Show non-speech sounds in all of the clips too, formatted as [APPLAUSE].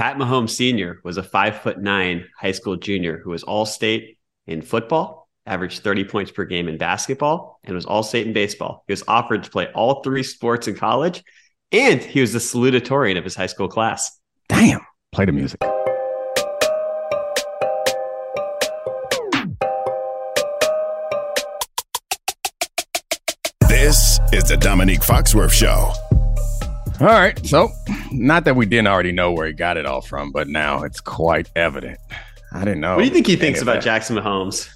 Pat Mahomes Sr. was a five foot nine high school junior who was all state in football, averaged 30 points per game in basketball, and was all state in baseball. He was offered to play all three sports in college, and he was the salutatorian of his high school class. Damn. Play the music. This is the Dominique Foxworth Show. All right. So, not that we didn't already know where he got it all from, but now it's quite evident. I didn't know. What do you think he thinks about that. Jackson Mahomes?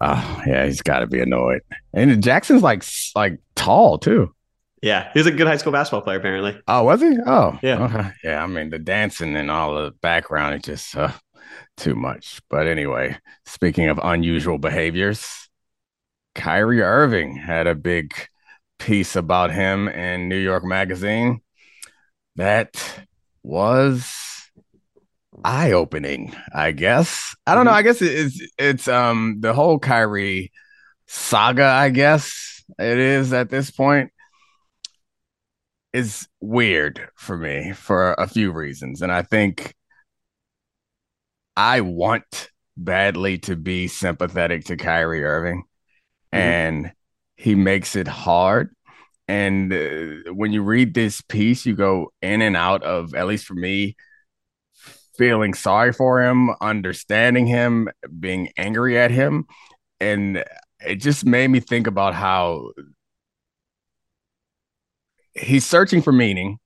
Oh, yeah, he's got to be annoyed. And Jackson's like like tall too. Yeah, he was a good high school basketball player, apparently. Oh, was he? Oh, yeah. Okay. Yeah, I mean, the dancing and all the background is just uh, too much. But anyway, speaking of unusual behaviors, Kyrie Irving had a big piece about him in New York Magazine that was eye opening, I guess. I don't know. I guess it's it's um the whole Kyrie saga, I guess it is at this point is weird for me for a few reasons. And I think I want badly to be sympathetic to Kyrie Irving, mm-hmm. and he makes it hard. And uh, when you read this piece, you go in and out of, at least for me, feeling sorry for him, understanding him, being angry at him. And it just made me think about how he's searching for meaning.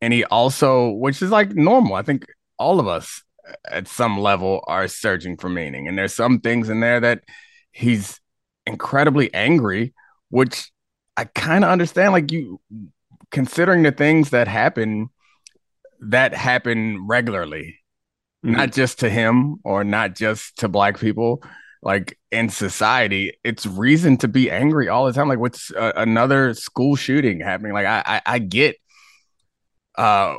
And he also which is like normal. I think all of us at some level are searching for meaning. And there's some things in there that he's incredibly angry which i kind of understand like you considering the things that happen that happen regularly mm-hmm. not just to him or not just to black people like in society, it's reason to be angry all the time. Like what's uh, another school shooting happening? Like I, I, I get uh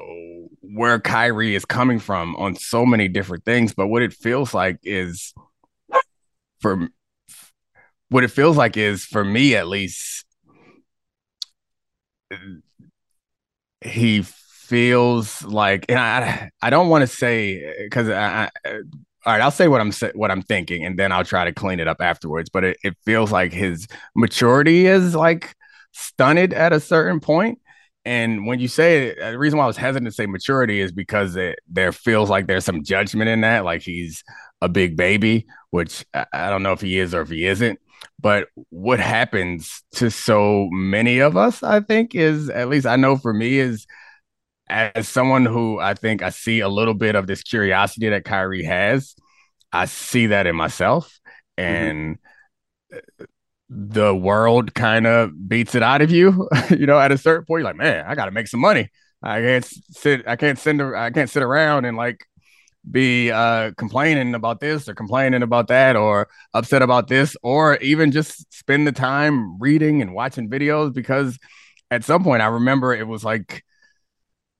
where Kyrie is coming from on so many different things, but what it feels like is for what it feels like is for me at least he feels like and I I don't want to say because I, I all right, I'll say what I'm what I'm thinking, and then I'll try to clean it up afterwards. But it, it feels like his maturity is like stunted at a certain point. And when you say it, the reason why I was hesitant to say maturity is because it, there feels like there's some judgment in that, like he's a big baby, which I don't know if he is or if he isn't. But what happens to so many of us, I think, is at least I know for me is as someone who I think I see a little bit of this curiosity that Kyrie has, I see that in myself. Mm-hmm. And mm-hmm. the world kind of beats it out of you. [LAUGHS] you know, at a certain point, you're like, man, I gotta make some money. I can't sit, I can't send I can't sit around and like be uh complaining about this or complaining about that or upset about this or even just spend the time reading and watching videos because at some point I remember it was like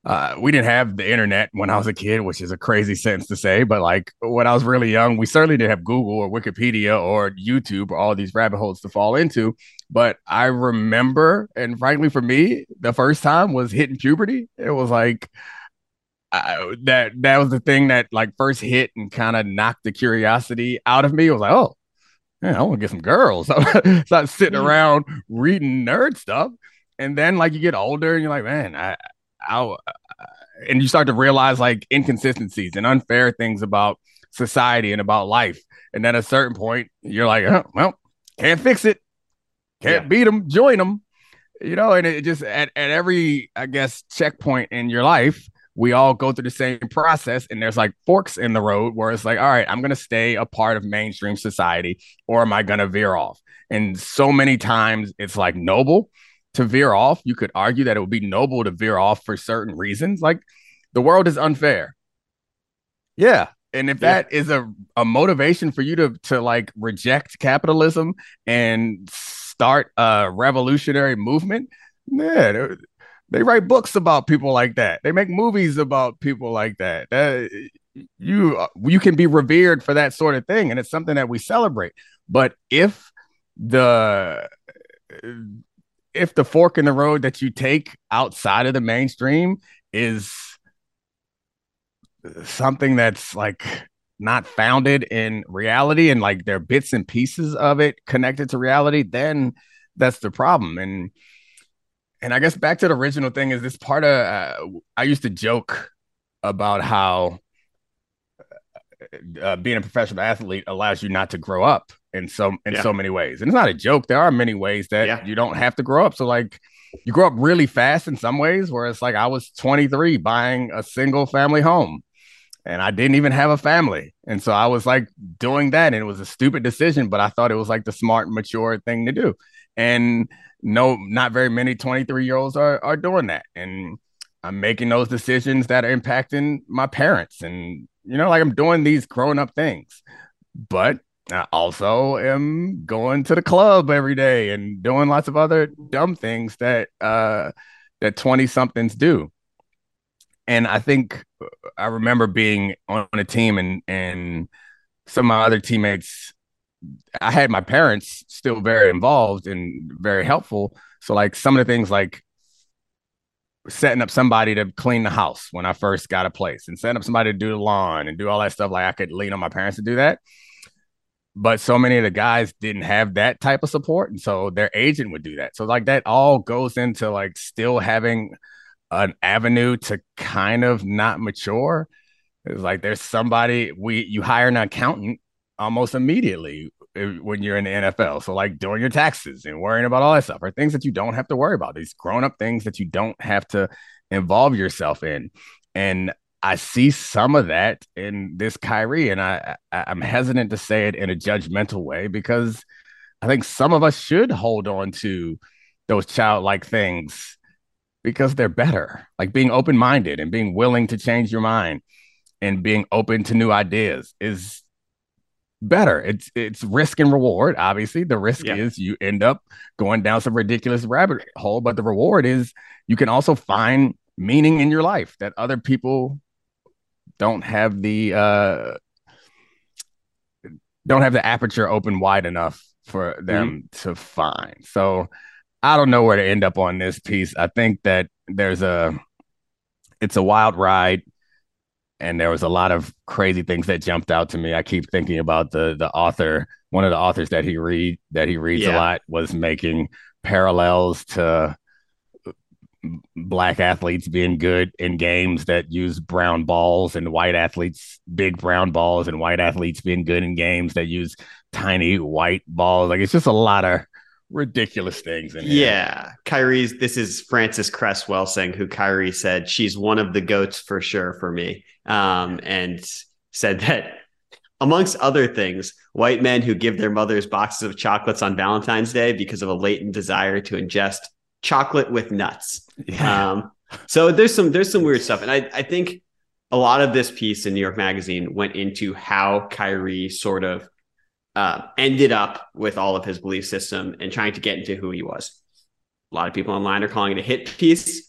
uh, we didn't have the internet when I was a kid, which is a crazy sentence to say, but like when I was really young, we certainly didn't have Google or Wikipedia or YouTube or all these rabbit holes to fall into. But I remember, and frankly, for me, the first time was hitting puberty. It was like I, that that was the thing that like first hit and kind of knocked the curiosity out of me. It was like, oh, man, I want to get some girls. [LAUGHS] Start sitting mm. around reading nerd stuff. And then like you get older and you're like, man, I out and you start to realize like inconsistencies and unfair things about society and about life. And then at a certain point, you're like, oh, well, can't fix it, can't yeah. beat them, join them, you know. And it just at, at every, I guess, checkpoint in your life, we all go through the same process. And there's like forks in the road where it's like, all right, I'm going to stay a part of mainstream society or am I going to veer off? And so many times it's like noble to veer off. You could argue that it would be noble to veer off for certain reasons. Like the world is unfair. Yeah. And if that yeah. is a, a motivation for you to to like reject capitalism and start a revolutionary movement, yeah, they write books about people like that. They make movies about people like that. That you you can be revered for that sort of thing, and it's something that we celebrate. But if the if the fork in the road that you take outside of the mainstream is something that's like not founded in reality and like there are bits and pieces of it connected to reality, then that's the problem. And and I guess back to the original thing is this part of uh, I used to joke about how uh, being a professional athlete allows you not to grow up in so in yeah. so many ways. And it's not a joke. There are many ways that yeah. you don't have to grow up. So like you grow up really fast in some ways, where it's like I was 23 buying a single family home and I didn't even have a family. And so I was like doing that. And it was a stupid decision, but I thought it was like the smart, mature thing to do. And no, not very many 23 year olds are, are doing that. And I'm making those decisions that are impacting my parents. And, you know, like I'm doing these grown up things. But I also am going to the club every day and doing lots of other dumb things that uh that 20 somethings do. And I think I remember being on a team and and some of my other teammates I had my parents still very involved and very helpful. So like some of the things like setting up somebody to clean the house when I first got a place and setting up somebody to do the lawn and do all that stuff like I could lean on my parents to do that. But so many of the guys didn't have that type of support. And so their agent would do that. So like that all goes into like still having an avenue to kind of not mature. It's like there's somebody we you hire an accountant almost immediately eh, when you're in the NFL. So like doing your taxes and worrying about all that stuff are things that you don't have to worry about. These grown up things that you don't have to involve yourself in. And I see some of that in this Kyrie, and I, I I'm hesitant to say it in a judgmental way because I think some of us should hold on to those childlike things because they're better. Like being open minded and being willing to change your mind and being open to new ideas is better. It's it's risk and reward. Obviously, the risk yeah. is you end up going down some ridiculous rabbit hole, but the reward is you can also find meaning in your life that other people don't have the uh don't have the aperture open wide enough for them mm-hmm. to find. So I don't know where to end up on this piece. I think that there's a it's a wild ride and there was a lot of crazy things that jumped out to me. I keep thinking about the the author, one of the authors that he read that he reads yeah. a lot was making parallels to black athletes being good in games that use brown balls and white athletes big brown balls and white athletes being good in games that use tiny white balls like it's just a lot of ridiculous things in here. Yeah. Kyrie's this is Frances Cress Welsing who Kyrie said she's one of the goats for sure for me. Um, and said that amongst other things, white men who give their mothers boxes of chocolates on Valentine's Day because of a latent desire to ingest chocolate with nuts. Yeah. Um, so there's some there's some weird stuff, and I I think a lot of this piece in New York Magazine went into how Kyrie sort of uh, ended up with all of his belief system and trying to get into who he was. A lot of people online are calling it a hit piece.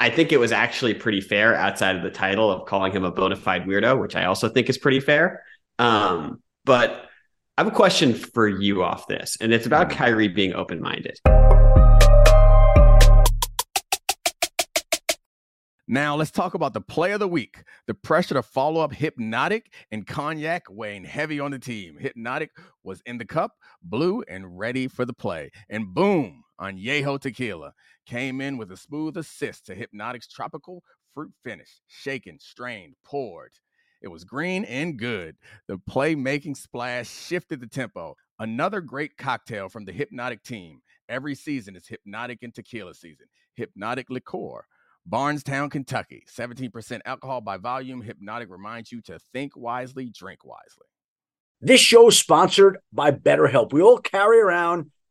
I think it was actually pretty fair outside of the title of calling him a bona fide weirdo, which I also think is pretty fair. Um, but I have a question for you off this, and it's about Kyrie being open minded. Now, let's talk about the play of the week. The pressure to follow up Hpnotiq and Cognac weighing heavy on the team. Hpnotiq was in the cup, blue, and ready for the play. And boom, Añejo Tequila came in with a smooth assist to Hpnotiq's tropical fruit finish. Shaken, strained, poured. It was green and good. The playmaking splash shifted the tempo. Another great cocktail from the Hpnotiq team. Every season is Hpnotiq and Tequila season. Hpnotiq liqueur Bardstown, Kentucky. 17% alcohol by volume. Hpnotiq reminds you to think wisely, drink wisely. This show is sponsored by BetterHelp. We all carry around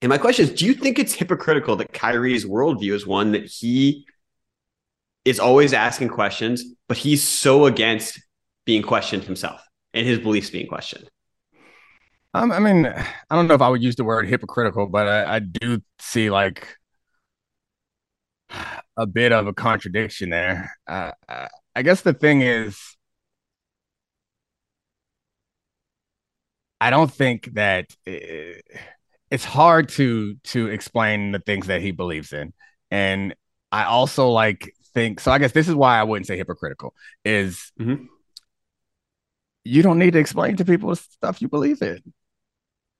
And my question is, do you think it's hypocritical that Kyrie's worldview is one that he is always asking questions, but he's so against being questioned himself and his beliefs being questioned? Um, I mean, I don't know if I would use the word hypocritical, but I, I do see like a bit of a contradiction there. Uh, I guess the thing is, I don't think that it's hard to to explain the things that he believes in, and I also like think so. I guess this is why I wouldn't say hypocritical is. Mm-hmm. You don't need to explain to people stuff you believe in.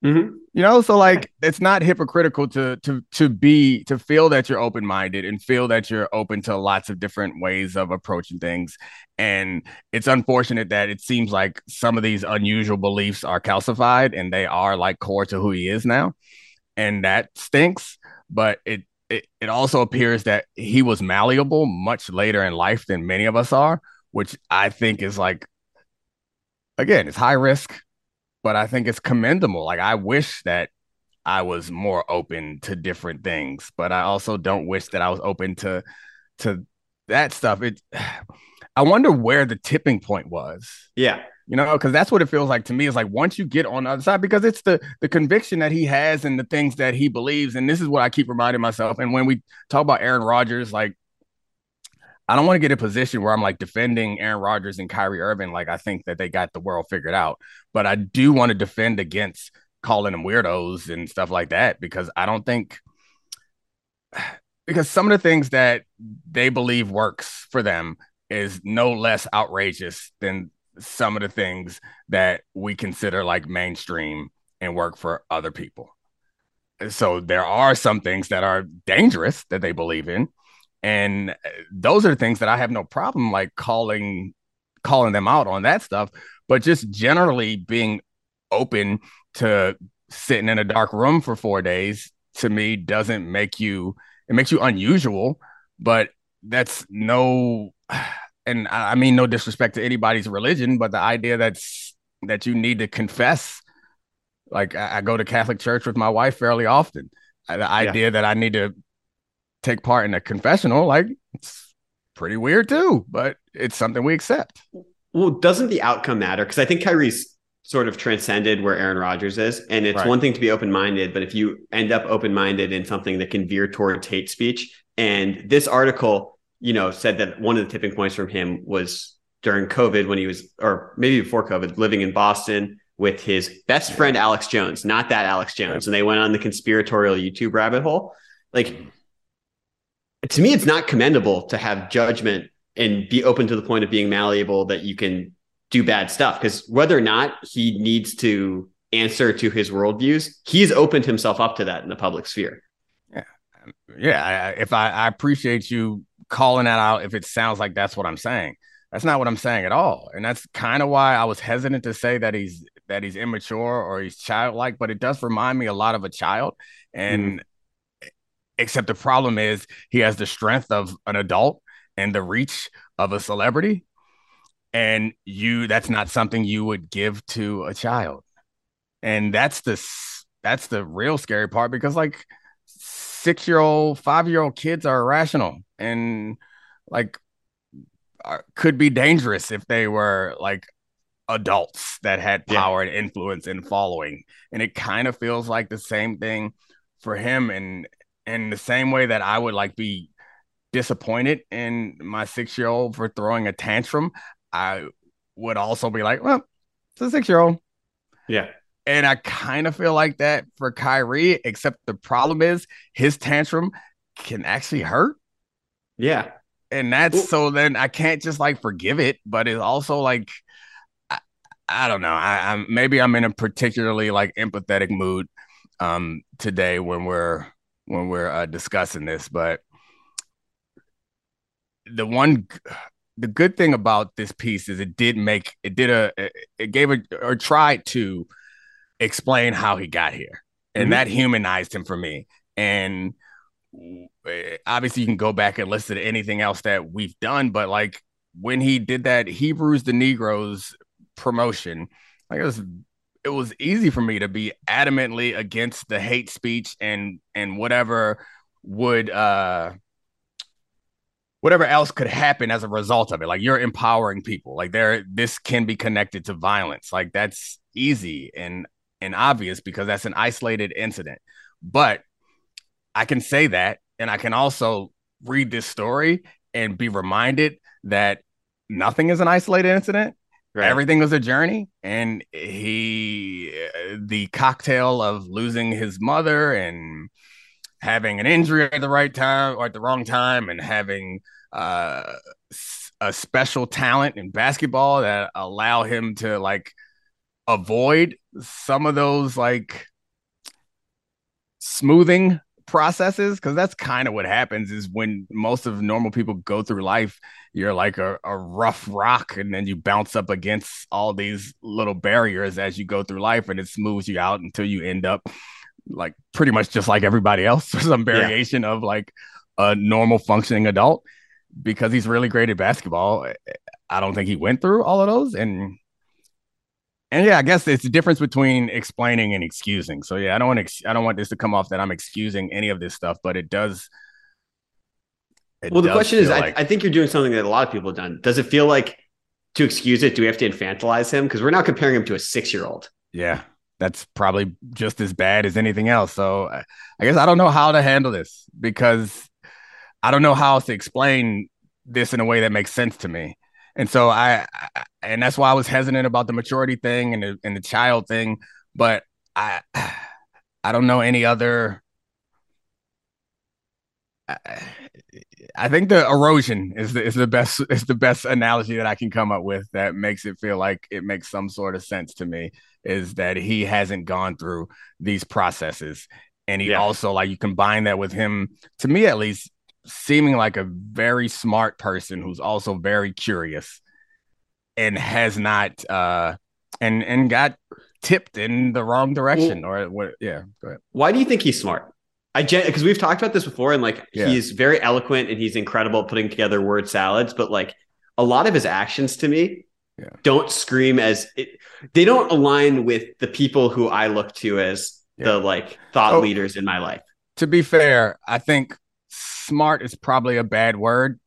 Mm-hmm. You know, so like it's not hypocritical to to to be to feel that you're open minded and feel that you're open to lots of different ways of approaching things. And it's unfortunate that it seems like some of these unusual beliefs are calcified and they are like core to who he is now, and that stinks. But it it, it also appears that he was malleable much later in life than many of us are, which I think is like again, it's high risk but I think it's commendable. Like I wish that I was more open to different things, but I also don't wish that I was open to to that stuff. It [SIGHS] I wonder where the tipping point was. Yeah. You know, because that's what it feels like to me. Is like once you get on the other side, because it's the the conviction that he has and the things that he believes. And this is what I keep reminding myself. And when we talk about Aaron Rodgers, like I don't want to get a position where I'm like defending Aaron Rodgers and Kyrie Irving. Like I think that they got the world figured out, but I do want to defend against calling them weirdos and stuff like that because I don't think [SIGHS] because some of the things that they believe works for them is no less outrageous than some of the things that we consider like mainstream and work for other people. So there are some things that are dangerous that they believe in and uh, those are things that I have no problem like calling calling them out on that stuff, but just generally being open to sitting in a dark room for 4 days to me doesn't make you it makes you unusual, but that's no [SIGHS] and I mean no disrespect to anybody's religion, but the idea that's that you need to confess like I, go to Catholic church with my wife fairly often. The idea yeah. that I need to take part in a confessional, like it's pretty weird too, but it's something we accept. Well, doesn't the outcome matter? Because I think Kyrie's sort of transcended where Aaron Rodgers is. And it's right. one thing to be open minded, but if you end up open minded in something that can veer toward hate speech, and this article, you know, said that one of the tipping points from him was during COVID when he was, or maybe before COVID, living in Boston with his best friend Alex Jones, not that Alex Jones, and they went on the conspiratorial YouTube rabbit hole. Like to me, it's not commendable to have judgment and be open to the point of being malleable that you can do bad stuff. Because whether or not he needs to answer to his worldviews, he's opened himself up to that in the public sphere. Yeah, yeah. I, if I, I appreciate you calling that out, if it sounds like that's what I'm saying, that's not what I'm saying at all. And that's kind of why I was hesitant to say that he's that he's immature or he's childlike. But it does remind me a lot of a child, and. Hmm. Except the problem is he has the strength of an adult and the reach of a celebrity. And you that's not something you would give to a child. And that's the that's the real scary part because like six year old, five year old kids are irrational and like are, could be dangerous if they were like adults that had power yeah. and influence and following. And it kind of feels like the same thing for him. And in the same way that I would like be disappointed in my six year old for throwing a tantrum, I would also be like, well, it's a six year old. Yeah. And I kind of feel like that for Kyrie, except the problem is his tantrum can actually hurt. Yeah. And that's Ooh. so then I can't just like forgive it, but it's also like, I, I don't know. I, I'm maybe I'm in a particularly like empathetic mood um today when we're when we're uh, discussing this, but the one the good thing about this piece is it did make it did a it gave a or tried to explain how he got here and mm-hmm. that humanized him for me and eh, obviously you can go back and listen to anything else that we've done but like when he did that hebrews the negroes promotion like it was it was easy for me to be adamantly against the hate speech and and whatever would uh whatever else could happen as a result of it. Like you're empowering people. Like there, this can be connected to violence. Like that's easy and and obvious because that's an isolated incident. But I can say that, and I can also read this story and be reminded that nothing is an isolated incident. Right. Everything was a journey, and he, the cocktail of losing his mother and having an injury at the right time or at the wrong time and having uh, a special talent in basketball that allow him to like avoid some of those like smoothing processes because that's kind of what happens is when most of normal people go through life you're like a, a rough rock and then you bounce up against all these little barriers as you go through life and it smooths you out until you end up like pretty much just like everybody else, [LAUGHS] some variation yeah. of like a normal functioning adult. Because he's really great at basketball, I don't think he went through all of those. And and yeah, I guess it's the difference between explaining and excusing. So yeah, I don't want to ex- I don't want this to come off that I'm excusing any of this stuff, but it does. It well, the question is, like... I, I think you're doing something that a lot of people have done. Does it feel like to excuse it? Do we have to infantilize him? Because we're now comparing him to a six year old. Yeah, that's probably just as bad as anything else. So I guess I don't know how to handle this because I don't know how to explain this in a way that makes sense to me. And so I, I and that's why I was hesitant about the maturity thing and the and the child thing. But I [SIGHS] I don't know any other I think the erosion is the, is the best [LAUGHS] is the best analogy that I can come up with that makes it feel like it makes some sort of sense to me is that he hasn't gone through these processes and he yeah. also like you combine that with him to me at least seeming like a very smart person who's also very curious and has not uh and and got tipped in the wrong direction well, or what yeah go ahead why do you think he's smart I because we've talked about this before, and like yeah. he's very eloquent and he's incredible at putting together word salads, but like a lot of his actions to me yeah. don't scream as it, they don't align with the people who I look to as yeah. the like thought oh, leaders in my life. To be fair, I think smart is probably a bad word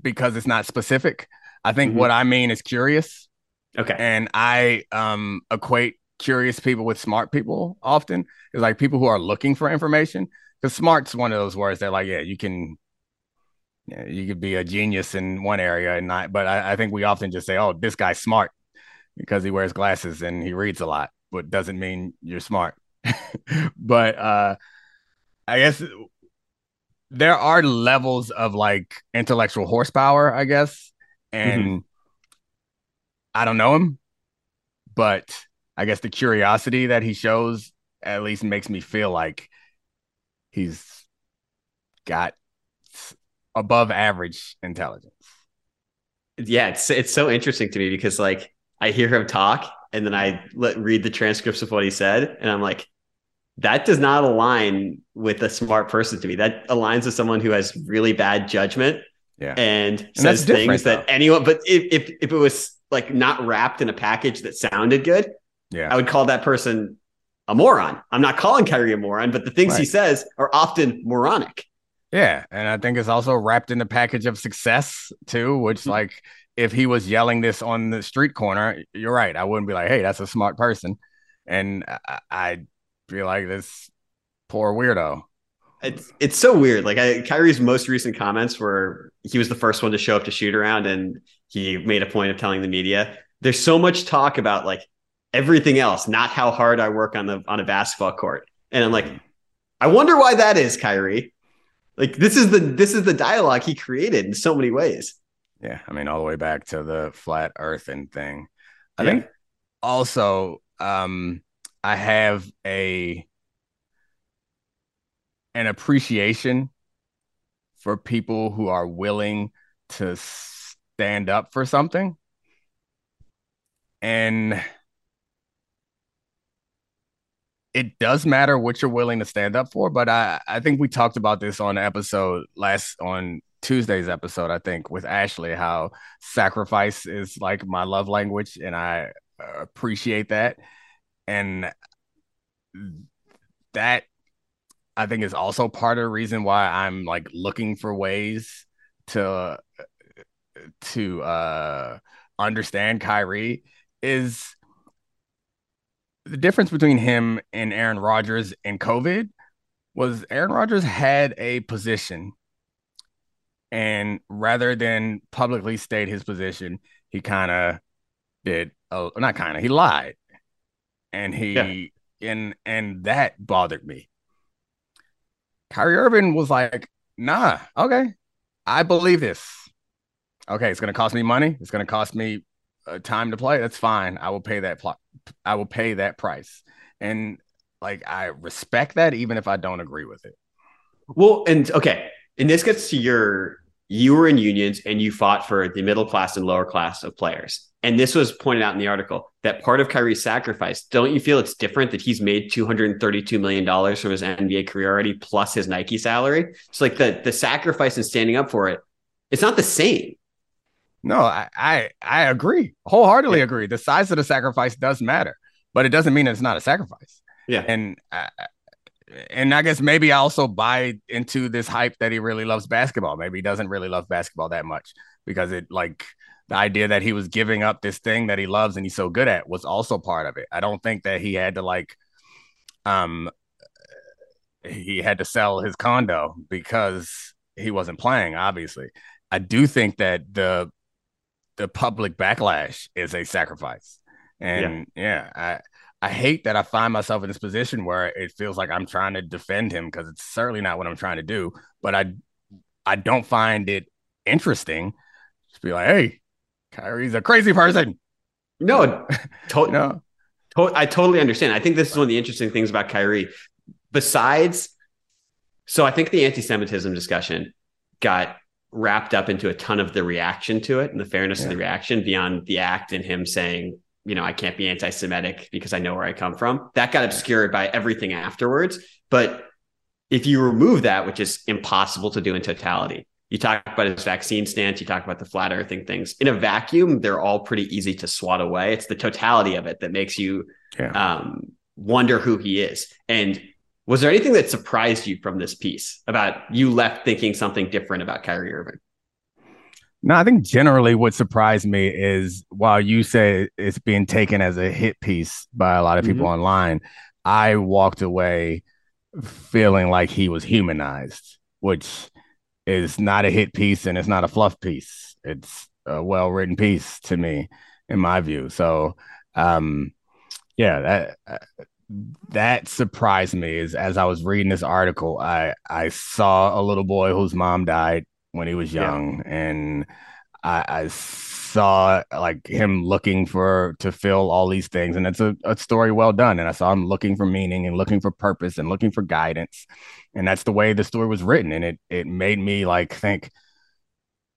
because it's not specific. I think mm-hmm. what I mean is curious. Okay. And I um equate curious people with smart people often is like people who are looking for information. Because smart's one of those words that like, yeah, you can you, know, you could be a genius in one area and not, but I, I think we often just say, oh, this guy's smart because he wears glasses and he reads a lot, but doesn't mean you're smart. [LAUGHS] but uh I guess there are levels of like intellectual horsepower, I guess. And mm-hmm. I don't know him, but I guess the curiosity that he shows at least makes me feel like he's got above average intelligence. Yeah, it's it's so interesting to me because like I hear him talk and then I let read the transcripts of what he said and I'm like that does not align with a smart person to me. That aligns with someone who has really bad judgment yeah. and, and says things that anyone but if, if if it was like not wrapped in a package that sounded good, yeah. I would call that person a moron. I'm not calling Kyrie a moron, but the things right. he says are often moronic. Yeah. And I think it's also wrapped in the package of success too, which mm-hmm. like if he was yelling this on the street corner, you're right. I wouldn't be like, hey, that's a smart person. And I, I feel like this poor weirdo. It's it's so weird. Like I, Kyrie's most recent comments were he was the first one to show up to shoot around, and he made a point of telling the media. There's so much talk about like everything else, not how hard I work on the on a basketball court. And I'm like, I wonder why that is, Kyrie. Like this is the this is the dialogue he created in so many ways. Yeah, I mean, all the way back to the flat earth and thing. I yeah. think also um I have a an appreciation for people who are willing to stand up for something. And it does matter what you're willing to stand up for, but I, I think we talked about this on episode last on Tuesday's episode, I think, with Ashley, how sacrifice is like my love language, and I uh, appreciate that. And that I think is also part of the reason why I'm like looking for ways to to uh understand Kyrie is the difference between him and Aaron Rodgers and COVID was Aaron Rodgers had a position and rather than publicly state his position, he kind of did oh not kind of he lied. And he yeah. and and that bothered me. Kyrie Irving was like, nah, okay, I believe this. Okay, it's gonna cost me money. It's gonna cost me uh, time to play. That's fine. I will pay that. Pl- I will pay that price. And like I respect that, even if I don't agree with it. Well, and okay, and this gets to your you were in unions and you fought for the middle class and lower class of players. And this was pointed out in the article that part of Kyrie's sacrifice, don't you feel it's different that he's made $232 million from his NBA career already, plus his Nike salary? It's like the, the sacrifice and standing up for it, it's not the same. No, I, I, I agree. Wholeheartedly yeah. agree. The size of the sacrifice does matter, but it doesn't mean it's not a sacrifice. Yeah. And I, and I guess maybe I also buy into this hype that he really loves basketball. Maybe he doesn't really love basketball that much because it like the idea that he was giving up this thing that he loves and he's so good at was also part of it. I don't think that he had to like um he had to sell his condo because he wasn't playing obviously. I do think that the the public backlash is a sacrifice. And yeah, yeah I I hate that I find myself in this position where it feels like I'm trying to defend him because it's certainly not what I'm trying to do. But I I don't find it interesting to be like, hey, Kyrie's a crazy person. No, [LAUGHS] to- no. To- I totally understand. I think this is one of the interesting things about Kyrie. Besides, so I think the anti-Semitism discussion got wrapped up into a ton of the reaction to it and the fairness yeah. of the reaction beyond the act and him saying you know, I can't be anti Semitic because I know where I come from. That got obscured by everything afterwards. But if you remove that, which is impossible to do in totality, you talk about his vaccine stance, you talk about the flat earthing things. In a vacuum, they're all pretty easy to swat away. It's the totality of it that makes you yeah. um, wonder who he is. And was there anything that surprised you from this piece about you left thinking something different about Kyrie Irving? No, I think generally what surprised me is while you say it's being taken as a hit piece by a lot of people mm-hmm. online, I walked away feeling like he was humanized, which is not a hit piece and it's not a fluff piece. It's a well written piece to me, in my view. So, um, yeah, that that surprised me. Is as I was reading this article, I I saw a little boy whose mom died when he was young, yeah. and I, I, saw like him looking for to fill all these things, and it's a, a story well done. And I saw him looking for meaning and looking for purpose and looking for guidance, and that's the way the story was written, and it it made me like think,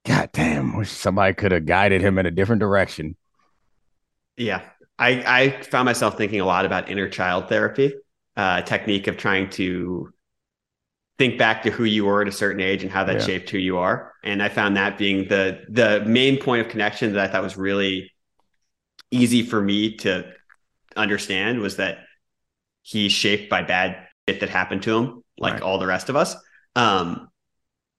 God damn, wish somebody could have guided him in a different direction. Yeah, I I found myself thinking a lot about inner child therapy, uh, technique of trying to think back to who you were at a certain age and how that yeah. shaped who you are. And I found that being the the main point of connection that I thought was really easy for me to understand was that he's shaped by bad shit that happened to him, like right. all the rest of us. Um,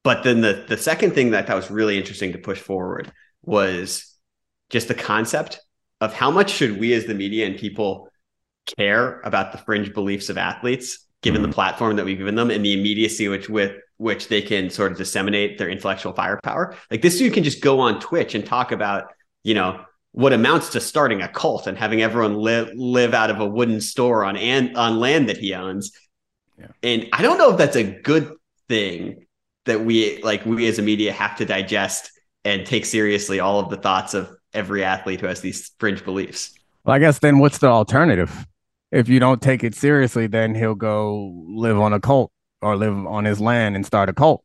but then the the second thing that I thought was really interesting to push forward was just the concept of how much should we as the media and people care about the fringe beliefs of athletes given mm-hmm. the platform that we've given them and the immediacy which with which they can sort of disseminate their intellectual firepower. Like this dude can just go on Twitch and talk about, you know, what amounts to starting a cult and having everyone live live out of a wooden store on and on land that he owns. Yeah. And I don't know if that's a good thing that we like we as a media have to digest and take seriously all of the thoughts of every athlete who has these fringe beliefs. Well, I guess then what's the alternative? If you don't take it seriously, then he'll go live on a cult or live on his land and start a cult.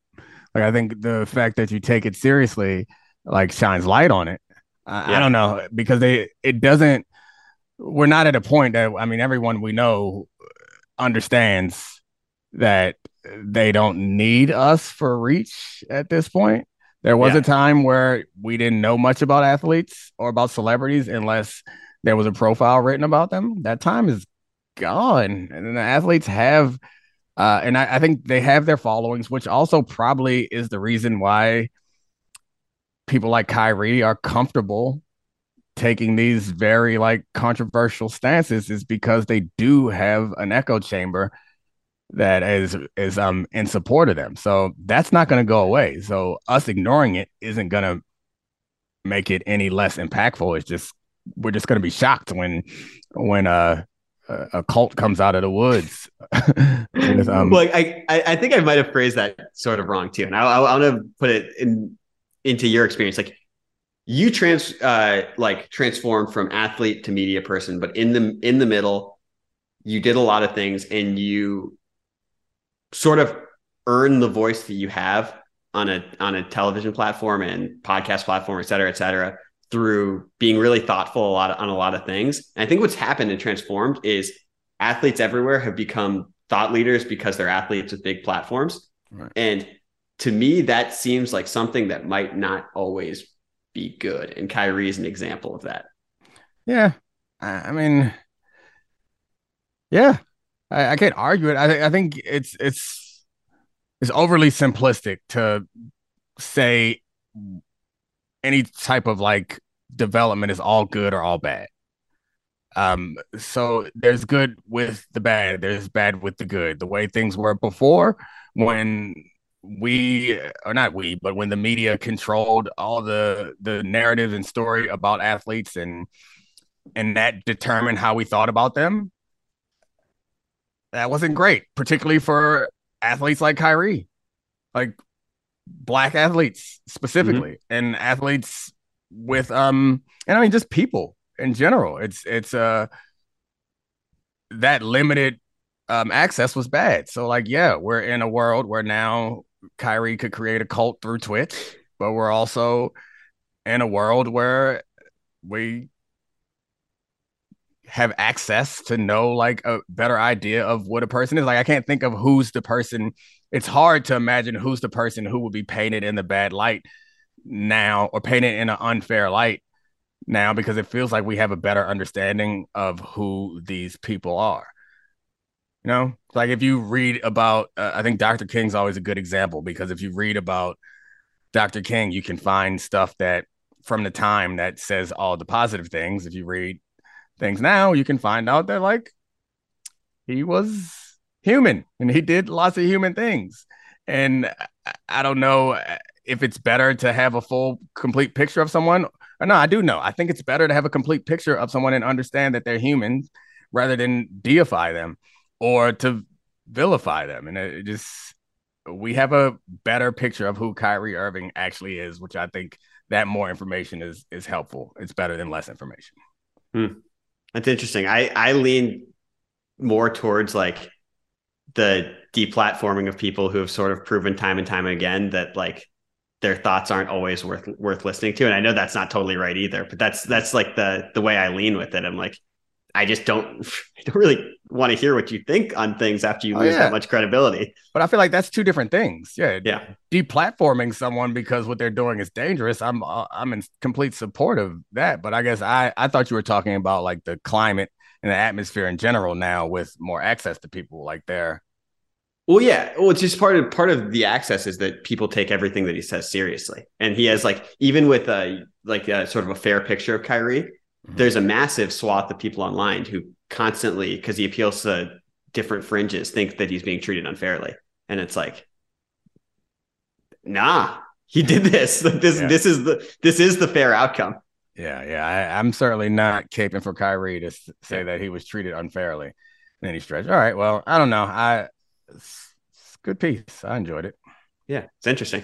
Like I think the fact that you take it seriously like shines light on it. I, yeah. I don't know because they it doesn't. We're not at a point that I mean everyone we know understands that they don't need us for reach at this point. There was yeah. a time where we didn't know much about athletes or about celebrities unless there was a profile written about them. That time is gone. And the athletes have, uh, and I, I think they have their followings, which also probably is the reason why people like Kyrie are comfortable taking these very like controversial stances is because they do have an echo chamber that is is um in support of them. So that's not going to go away. So us ignoring it isn't going to make it any less impactful. It's just we're just going to be shocked when when uh a cult comes out of the woods. [LAUGHS] um, well, I, I think I might have phrased that sort of wrong too, and I, I, I want to put it in into your experience. Like you trans uh like transformed from athlete to media person, but in the in the middle, you did a lot of things, and you sort of earn the voice that you have on a on a television platform and podcast platform, et cetera, et cetera, through being really thoughtful a lot of, on a lot of things. And I think what's happened and transformed is athletes everywhere have become thought leaders because they're athletes with big platforms. Right. And to me, that seems like something that might not always be good. And Kyrie is an example of that. Yeah. I mean, yeah, I, I can't argue it. I, I think it's it's it's overly simplistic to say any type of like development is all good or all bad. Um, so there's good with the bad, there's bad with the good. The way things were before, when we or not we, but when the media controlled all the the narrative and story about athletes and and that determined how we thought about them, that wasn't great, particularly for athletes like Kyrie, like black athletes specifically, mm-hmm. and athletes with um, and I mean just people in general. It's it's uh that limited um access was bad. So like, yeah, we're in a world where now Kyrie could create a cult through Twitch, but we're also in a world where we have access to know like a better idea of what a person is. Like I can't think of who's the person. It's hard to imagine who's the person who would be painted in the bad light now or painted in an unfair light now because it feels like we have a better understanding of who these people are. You know, like if you read about, uh, I think Dr. King's always a good example because if you read about Dr. King, you can find stuff that from the time that says all the positive things. If you read things now, you can find out that like he was human and he did lots of human things. And I don't know if it's better to have a full, complete picture of someone. Or no, I do know. I think it's better to have a complete picture of someone and understand that they're human rather than deify them or to vilify them. And it just, we have a better picture of who Kyrie Irving actually is, which I think that more information is is helpful. It's better than less information. Hmm. That's interesting. I I lean more towards like the deplatforming of people who have sort of proven time and time again that like their thoughts aren't always worth worth listening to. And I know that's not totally right either, but that's that's like the the way I lean with it. I'm like, I just don't [LAUGHS] I don't really want to hear what you think on things after you oh, lose yeah. that much credibility. But I feel like that's two different things. Yeah. Yeah. Deplatforming someone because what they're doing is dangerous. I'm uh, I'm in complete support of that. But I guess I I thought you were talking about like the climate and the atmosphere in general now with more access to people like there. Well, yeah. Well, it's just part of part of the access is that people take everything that he says seriously, and he has like even with a like a sort of a fair picture of Kyrie, mm-hmm. there's a massive swath of people online who constantly because he appeals to different fringes think that he's being treated unfairly, and it's like, nah, he did this. [LAUGHS] this yeah. this is the this is the fair outcome. Yeah, yeah. I, am certainly not caping for Kyrie to say that he was treated unfairly in any stretch. All right. Well, I don't know. I it's, it's good piece. I enjoyed it. Yeah, it's interesting.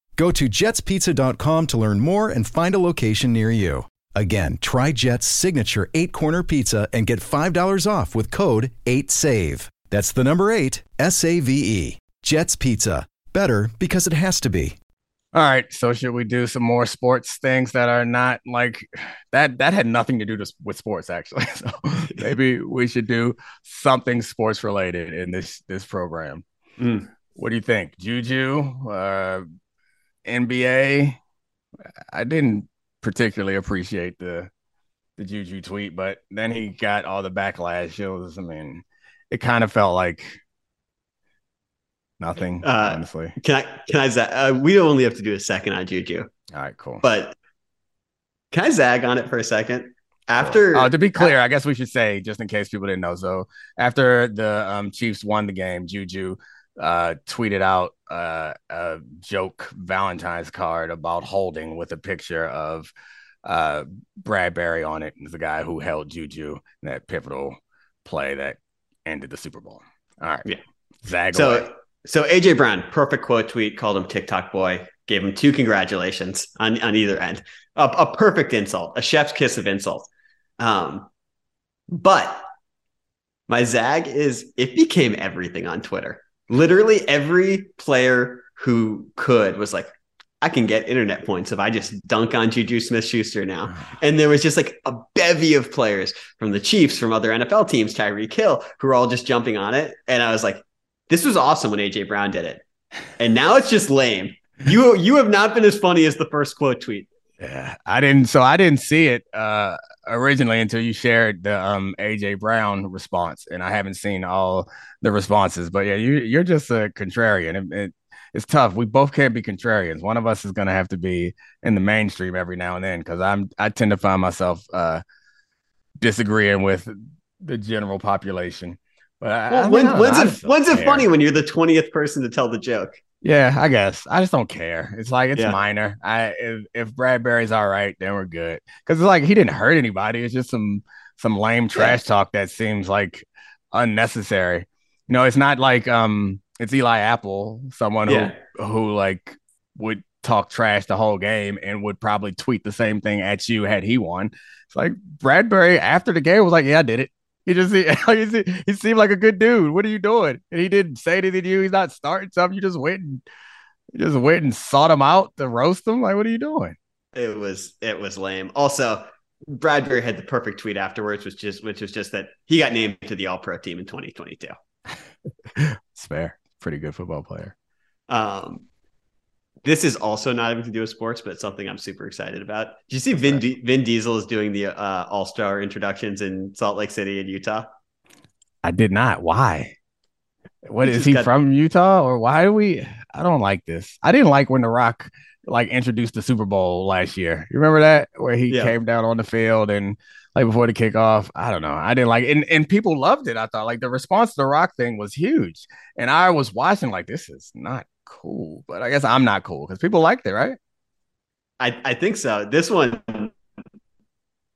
Go to jetspizza.com to learn more and find a location near you. Again, try Jet's signature eight corner pizza and get $5 off with code 8SAVE. That's the number eight, S A V E. Jet's Pizza. Better because it has to be. All right. So should we do some more sports things that are not like that? That had nothing to do to, with sports, actually. [LAUGHS] So maybe we should do something sports related in this this program. Mm. What do you think, Juju? Uh, NBA. I didn't particularly appreciate the the Juju tweet, but then he got all the backlash. It was, I mean, it kind of felt like nothing. Uh, honestly, Can I? Can I? za- Uh, we only have to do a second on Juju, all right, cool. but can I zag on it for a second? After Oh, to be clear, I guess we should say just in case people didn't know. So after the um, Chiefs won the game, Juju uh, tweeted out uh, a joke Valentine's card about holding with a picture of uh, Bradberry on it. The guy who held Juju in that pivotal play that ended the Super Bowl. All right, Yeah. Zag away. So so AJ Brown, perfect quote tweet, called him TikTok boy, gave him two congratulations on, on either end. A, a perfect insult, a chef's kiss of insult. Um, but my zag is it became everything on Twitter. Literally every player who could was like, I can get internet points if I just dunk on Juju Smith Schuster now. [SIGHS] And there was just like a bevy of players from the Chiefs, from other NFL teams, Tyreek Hill, who were all just jumping on it. And I was like, this was awesome when AJ Brown did it. And now it's just lame. You you have not been as funny as the first quote tweet. Yeah, I didn't. So I didn't see it uh, originally until you shared the um, AJ Brown response, and I haven't seen all the responses. But yeah, you you're just a contrarian. It, it, it's tough. We both can't be contrarians. One of us is going to have to be in the mainstream every now and then because I'm I tend to find myself uh, disagreeing with the general population. But I, I mean, when, I don't know. when's it when's it funny when you're the twentieth person to tell the joke? Yeah, I guess I just don't care. It's like it's Yeah. minor. I if, if Bradberry's all right, then we're good. Because it's like he didn't hurt anybody. It's just some some lame trash talk that seems like unnecessary. You know, it's not like um it's Eli Apple, someone Yeah. who who like would talk trash the whole game and would probably tweet the same thing at you had he won. It's like Bradberry after the game was like, "Yeah, I did it." He just [LAUGHS] he, se- he seemed like a good dude. What are you doing? And he didn't say anything to you. He's not starting something. You just went and you just went and sought him out to roast him. Like, what are you doing? It was it was lame. Also, Bradberry had the perfect tweet afterwards, which just which was just that he got named to the All Pro team in 2022. [LAUGHS] It's fair. Pretty good football player. Um, this is also not having to do with sports, but something I'm super excited about. Did you see Vin, Di- Vin Diesel is doing the uh, All Star introductions in Salt Lake City in Utah? I did not. Why? What He is he got- from Utah or why do we? I don't like this. I didn't like when The Rock like introduced the Super Bowl last year. You remember that where he Yeah. came down on the field and like before the kickoff. I don't know. I didn't like and and people loved it. I thought like the response to the Rock thing was huge, and I was watching like this is not cool. But I guess I'm not cool because people liked it, right? I, I think so. This one,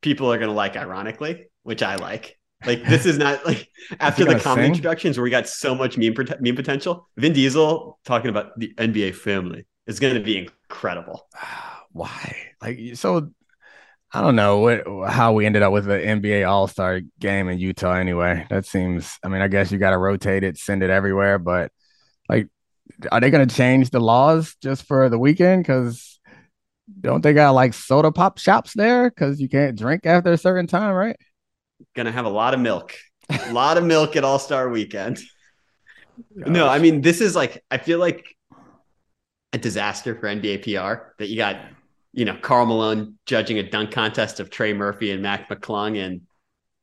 people are going to like, ironically, which I like. Like this is not like [LAUGHS] after the comedy sing? introductions where we got so much meme prote- meme potential. Vin Diesel talking about the NBA family is going to be incredible. [SIGHS] Why? Like so. I don't know what how we ended up with the NBA All Star game in Utah. Anyway, that seems. I mean, I guess you got to rotate it, send it everywhere. But like, are they going to change the laws just for the weekend? Because don't they got like soda pop shops there? Because you can't drink after a certain time, right? Gonna have a lot of milk. A lot of milk at All Star Weekend. [LAUGHS] No, I mean this is like I feel like a disaster for NBA PR that you got, you know, Karl Malone judging a dunk contest of Trey Murphy and Mac McClung and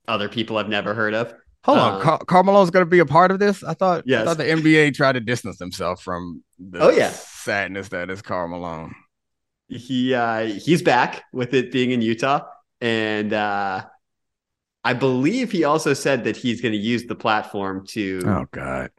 other people I've never heard of. Hold on, Um, Car- Carmelo's going to be a part of this. I thought. Yes. I thought the NBA tried to distance himself from the Oh, yeah. sadness that is Karl Malone. he uh he's back with it being in Utah and uh I believe he also said that he's going to use the platform to Oh God.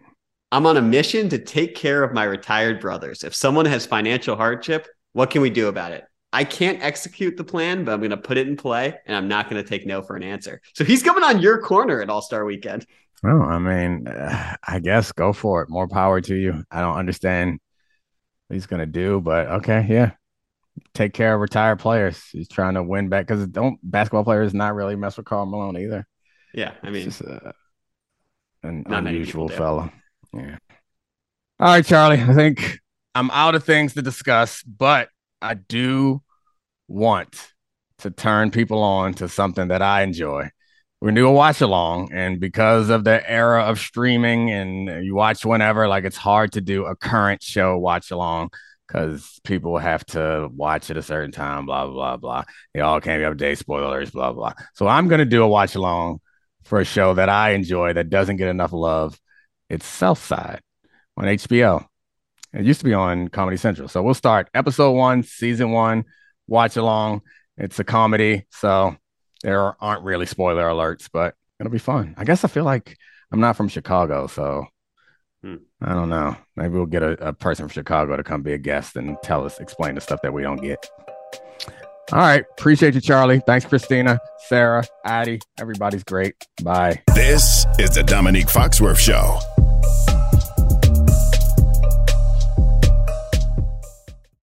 I'm on a mission to take care of my retired brothers. If someone has financial hardship, what can we do about it? I can't execute the plan, but I'm going to put it in play and I'm not going to take no for an answer. So he's coming on your corner at All Star Weekend. Oh, I mean, uh, [SIGHS] I guess go for it. More power to you. I don't understand what he's gonna do, but okay, yeah. Take care of retired players. He's trying to win back because don't basketball players not really mess with Karl Malone either. Yeah, I mean, It's just uh, an unusual fellow. Yeah. All right, Charlie. I think I'm out of things to discuss, but I do want to turn people on to something that I enjoy. We're gonna do a watch along, and because of the era of streaming and you watch whenever, like it's hard to do a current show watch along because people have to watch at a certain time, blah blah blah blah. They all can't be up to date, spoilers, blah blah. So I'm gonna do a watch along for a show that I enjoy that doesn't get enough love. It's Southside on HBO. It used to be on Comedy Central. So we'll start episode one, season one, watch along. It's a comedy. So there aren't really spoiler alerts, but it'll be fun. I guess I feel like I'm not from Chicago. So Hmm. I don't know. Maybe we'll get a, a person from Chicago to come be a guest and tell us, explain the stuff that we don't get. All right. Appreciate you, Charlie. Thanks, Christina, Sarah, Addie. Everybody's great. Bye. This is the Dominique Foxworth Show.